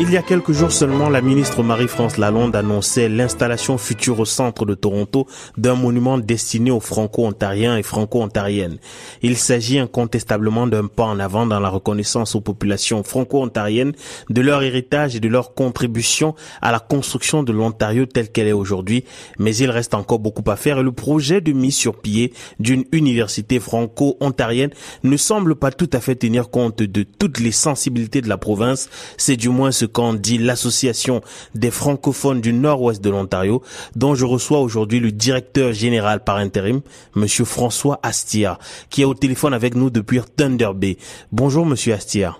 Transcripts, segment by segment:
Il y a quelques jours seulement, la ministre Marie-France Lalonde annonçait l'installation future au centre de Toronto d'un monument destiné aux franco-ontariens et franco-ontariennes. Il s'agit incontestablement d'un pas en avant dans la reconnaissance aux populations franco-ontariennes de leur héritage et de leur contribution à la construction de l'Ontario telle qu'elle est aujourd'hui. Mais il reste encore beaucoup à faire et le projet de mise sur pied d'une université franco-ontarienne ne semble pas tout à fait tenir compte de toutes les sensibilités de la province. C'est du moins ce qu'en dit l'association des francophones du nord-ouest de l'Ontario, dont je reçois aujourd'hui le directeur général par intérim, monsieur François Astia, qui est au téléphone avec nous depuis Thunder Bay. Bonjour monsieur Astia.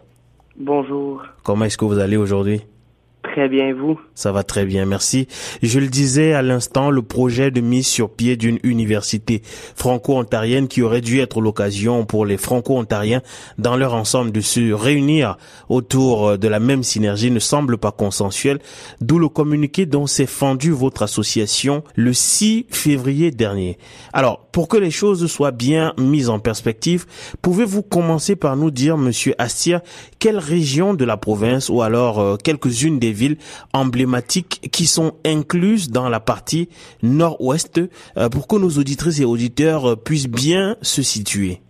Bonjour. Comment est-ce que vous allez aujourd'hui? Très? Ça va très bien, merci. Je le disais à l'instant, le projet de mise sur pied d'une université franco-ontarienne qui aurait dû être l'occasion pour les franco-ontariens dans leur ensemble de se réunir autour de la même synergie ne semble pas consensuel, d'où le communiqué dont s'est fendu votre association le 6 février dernier. Alors, pour que les choses soient bien mises en perspective, pouvez-vous commencer par nous dire, monsieur Astia, quelle région de la province ou alors euh, quelques-unes des villes emblématiques qui sont incluses dans la partie nord-ouest euh, pour que nos auditrices et auditeurs euh, puissent bien se situer.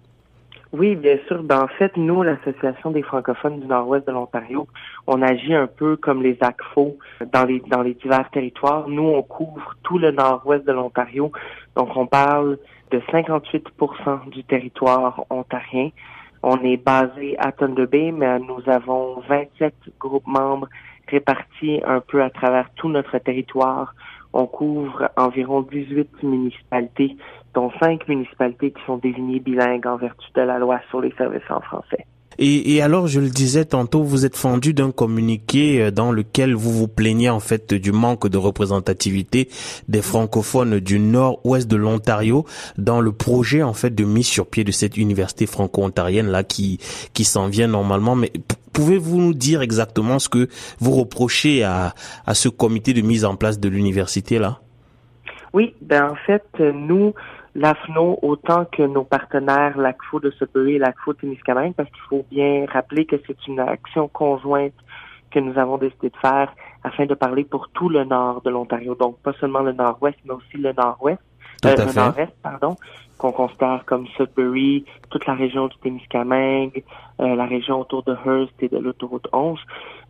Oui, bien sûr. Ben, en fait, nous, l'Association des francophones du nord-ouest de l'Ontario, on agit un peu comme les ACFO dans les, dans les divers territoires. Nous, on couvre tout le nord-ouest de l'Ontario. Donc, on parle de 58 du territoire ontarien. On est basé à Thunder Bay, mais nous avons 27 groupes membres répartis un peu à travers tout notre territoire. On couvre environ 18 municipalités, dont 5 municipalités qui sont désignées bilingues en vertu de la loi sur les services en français. Et, et, alors, je le disais tantôt, vous êtes fendu d'un communiqué euh, dans lequel vous vous plaignez en fait du manque de représentativité des francophones du nord-ouest de l'Ontario dans le projet en fait de mise sur pied de cette université franco-ontarienne là qui qui s'en vient normalement. Mais pouvez-vous nous dire exactement ce que vous reprochez à à ce comité de mise en place de l'université là? Oui, ben en fait, nous, l'AFNO autant que nos partenaires l'ACFO de Sudbury et l'ACFO de Témiscamingue, parce qu'il faut bien rappeler que c'est une action conjointe que nous avons décidé de faire afin de parler pour tout le nord de l'Ontario. Donc, pas seulement le nord-ouest, mais aussi le nord-ouest, euh, le nord-est, pardon, qu'on considère comme Sudbury, toute la région du Témiscamingue, euh, la région autour de Hearst et de l'autoroute 11.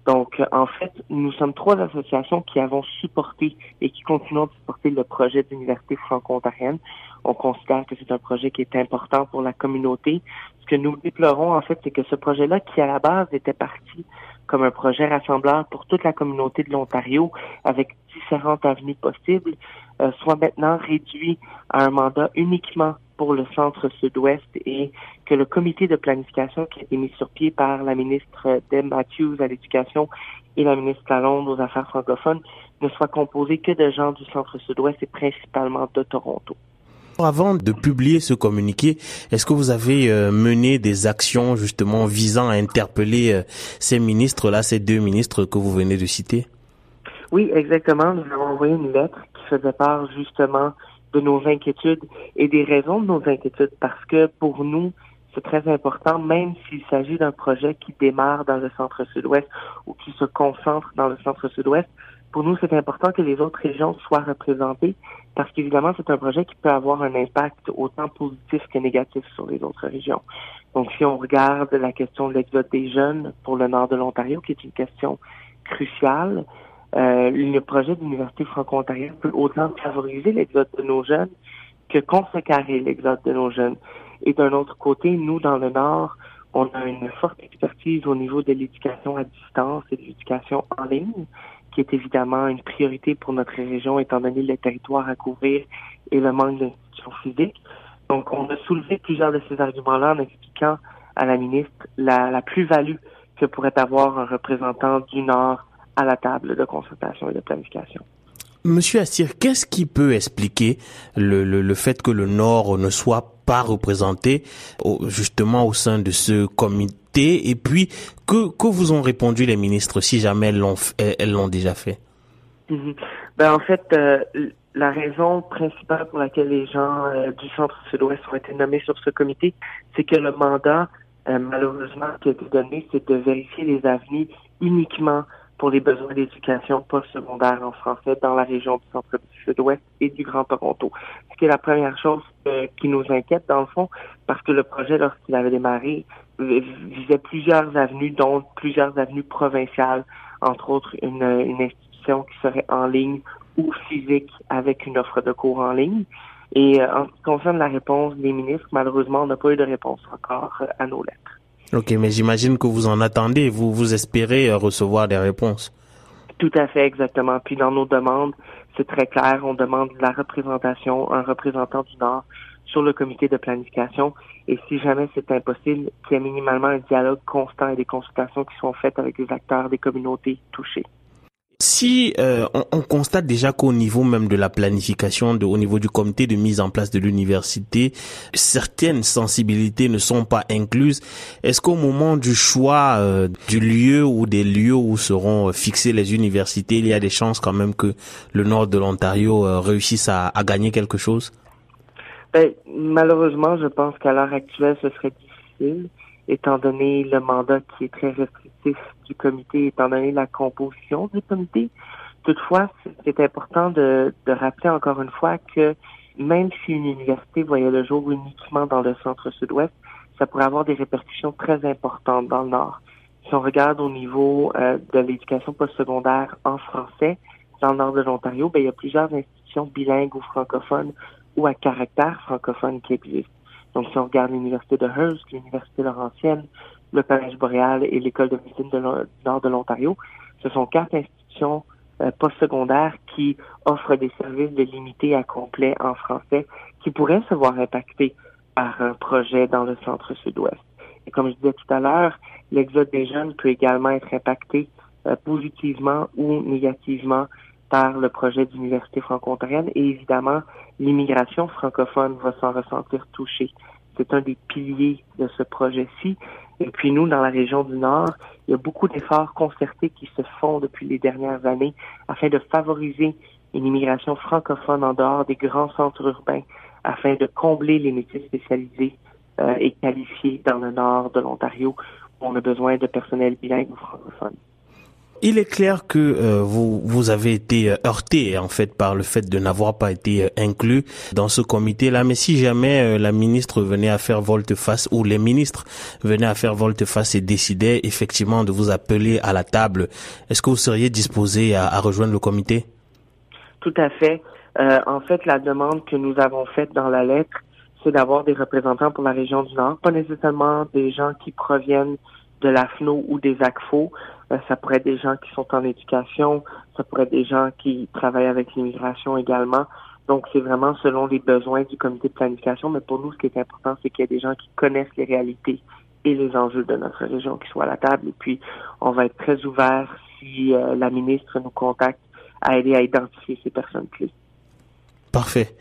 Donc, en fait, nous sommes trois associations qui avons supporté et qui continuent de supporter le projet d'université franco-ontarienne. On considère que c'est un projet qui est important pour la communauté. Ce que nous déplorons, en fait, c'est que ce projet-là, qui à la base était parti comme un projet rassembleur pour toute la communauté de l'Ontario, avec différentes avenues possibles, euh, soit maintenant réduit à un mandat uniquement pour le centre sud-ouest et que le comité de planification qui a été mis sur pied par la ministre Deb Matthews à l'éducation et la ministre Lalonde aux affaires francophones ne soit composé que de gens du centre sud-ouest et principalement de Toronto. Avant de publier ce communiqué, est-ce que vous avez euh, mené des actions justement visant à interpeller euh, ces ministres-là, ces deux ministres que vous venez de citer? Oui, exactement. Nous avons envoyé une lettre faisait part justement de nos inquiétudes et des raisons de nos inquiétudes parce que pour nous, c'est très important, même s'il s'agit d'un projet qui démarre dans le centre sud-ouest ou qui se concentre dans le centre sud-ouest, pour nous, c'est important que les autres régions soient représentées parce qu'évidemment, c'est un projet qui peut avoir un impact autant positif que négatif sur les autres régions. Donc, si on regarde la question de l'exode des jeunes pour le nord de l'Ontario, qui est une question cruciale, euh, le projet d'université franco-ontarienne peut autant favoriser l'exode de nos jeunes que contrecarrer l'exode de nos jeunes. Et d'un autre côté, nous, dans le Nord, on a une forte expertise au niveau de l'éducation à distance et de l'éducation en ligne qui est évidemment une priorité pour notre région étant donné le territoire à couvrir et le manque d'institutions physiques. Donc, on a soulevé plusieurs de ces arguments-là en expliquant à la ministre la, la plus-value que pourrait avoir un représentant du Nord à la table de consultation et de planification. Monsieur Assir, qu'est-ce qui peut expliquer le, le, le, fait que le Nord ne soit pas représenté justement au sein de ce comité? Et puis, que, que vous ont répondu les ministres si jamais elles l'ont elles l'ont déjà fait? -hmm. ben, En fait, euh, la raison principale pour laquelle les gens euh, du centre sud-ouest ont été nommés sur ce comité, c'est que le mandat, euh, malheureusement, qui a été donné, c'est de vérifier les avenues uniquement pour les besoins d'éducation postsecondaire en français dans la région du centre du sud-ouest et du Grand Toronto. Ce qui est la première chose euh, qui nous inquiète, dans le fond, parce que le projet, lorsqu'il avait démarré, visait plusieurs avenues, dont plusieurs avenues provinciales, entre autres une, une institution qui serait en ligne ou physique avec une offre de cours en ligne. Et euh, en ce qui concerne la réponse des ministres, malheureusement, on n'a pas eu de réponse encore euh, à nos lettres. Ok, mais j'imagine que vous en attendez, vous, vous espérez euh, recevoir des réponses. Tout à fait, exactement. Puis dans nos demandes, c'est très clair, on demande la représentation, un représentant du Nord sur le comité de planification. Et si jamais c'est impossible, qu'il y ait minimalement un dialogue constant et des consultations qui sont faites avec les acteurs des communautés touchées. Si euh, on, constate déjà qu'au niveau même de la planification, de, au niveau du comité de mise en place de l'université, certaines sensibilités ne sont pas incluses, est-ce qu'au moment du choix euh, du lieu ou des lieux où seront fixées les universités, il y a des chances quand même que le nord de l'Ontario euh, réussisse à, à, gagner quelque chose? Ben, Malheureusement, je pense qu'à l'heure actuelle, ce serait difficile étant donné le mandat qui est très restrictif du comité, étant donné la composition du comité. Toutefois, c'est important de, de rappeler encore une fois que même si une université voyait le jour uniquement dans le centre sud-ouest, ça pourrait avoir des répercussions très importantes dans le nord. Si on regarde au niveau euh, de l'éducation postsecondaire en français, dans le nord de l'Ontario, ben, il y a plusieurs institutions bilingues ou francophones ou à caractère francophone qui existent. Donc, si on regarde l'Université de Hearst, l'Université Laurentienne, le Collège boréal et l'École de médecine du Nord de l'Ontario, ce sont quatre institutions euh, postsecondaires qui offrent des services de limité à complet en français qui pourraient se voir impactés par un projet dans le centre sud-ouest. Et comme je disais tout à l'heure, l'exode des jeunes peut également être impacté euh, positivement ou négativement par le projet d'université franco-ontarienne et évidemment, l'immigration francophone va s'en ressentir touchée. C'est un des piliers de ce projet-ci. Et puis nous, dans la région du Nord, il y a beaucoup d'efforts concertés qui se font depuis les dernières années afin de favoriser une immigration francophone en dehors des grands centres urbains, afin de combler les métiers spécialisés euh, et qualifiés dans le Nord de l'Ontario où on a besoin de personnel bilingue ou francophone. Il est clair que euh, vous vous avez été euh, heurté en fait par le fait de n'avoir pas été euh, inclus dans ce comité-là. Mais si jamais la ministre venait à faire volte-face ou les ministres venaient à faire volte-face et décidaient effectivement de vous appeler à la table, est-ce que vous seriez disposé à, à, rejoindre le comité? Tout à fait. en fait, la demande que nous avons faite dans la lettre, c'est d'avoir des représentants pour la région du Nord, pas nécessairement des gens qui proviennent de l'AFNO ou des ACFO. Euh, ça pourrait être des gens qui sont en éducation, ça pourrait être des gens qui travaillent avec l'immigration également. Donc, c'est vraiment selon les besoins du comité de planification. Mais pour nous, ce qui est important, c'est qu'il y ait des gens qui connaissent les réalités et les enjeux de notre région qui soient à la table. Et puis, on va être très ouvert si euh, la ministre nous contacte à aider à identifier ces personnes clés. Parfait.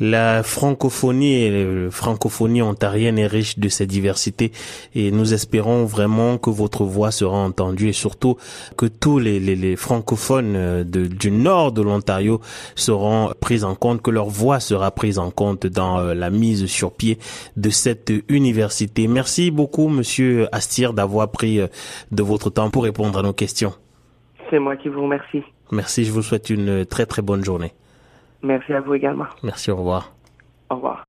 La francophonie et la francophonie ontarienne est riche de ses diversités et nous espérons vraiment que votre voix sera entendue et surtout que tous les, les, les francophones euh, de, du nord de l'Ontario seront pris en compte, que leur voix sera prise en compte dans euh, la mise sur pied de cette université. Merci beaucoup, Monsieur Astir, d'avoir pris euh, de votre temps pour répondre à nos questions. C'est moi qui vous remercie. Merci, je vous souhaite une très très bonne journée. Merci à vous également. Merci, au revoir. Au revoir.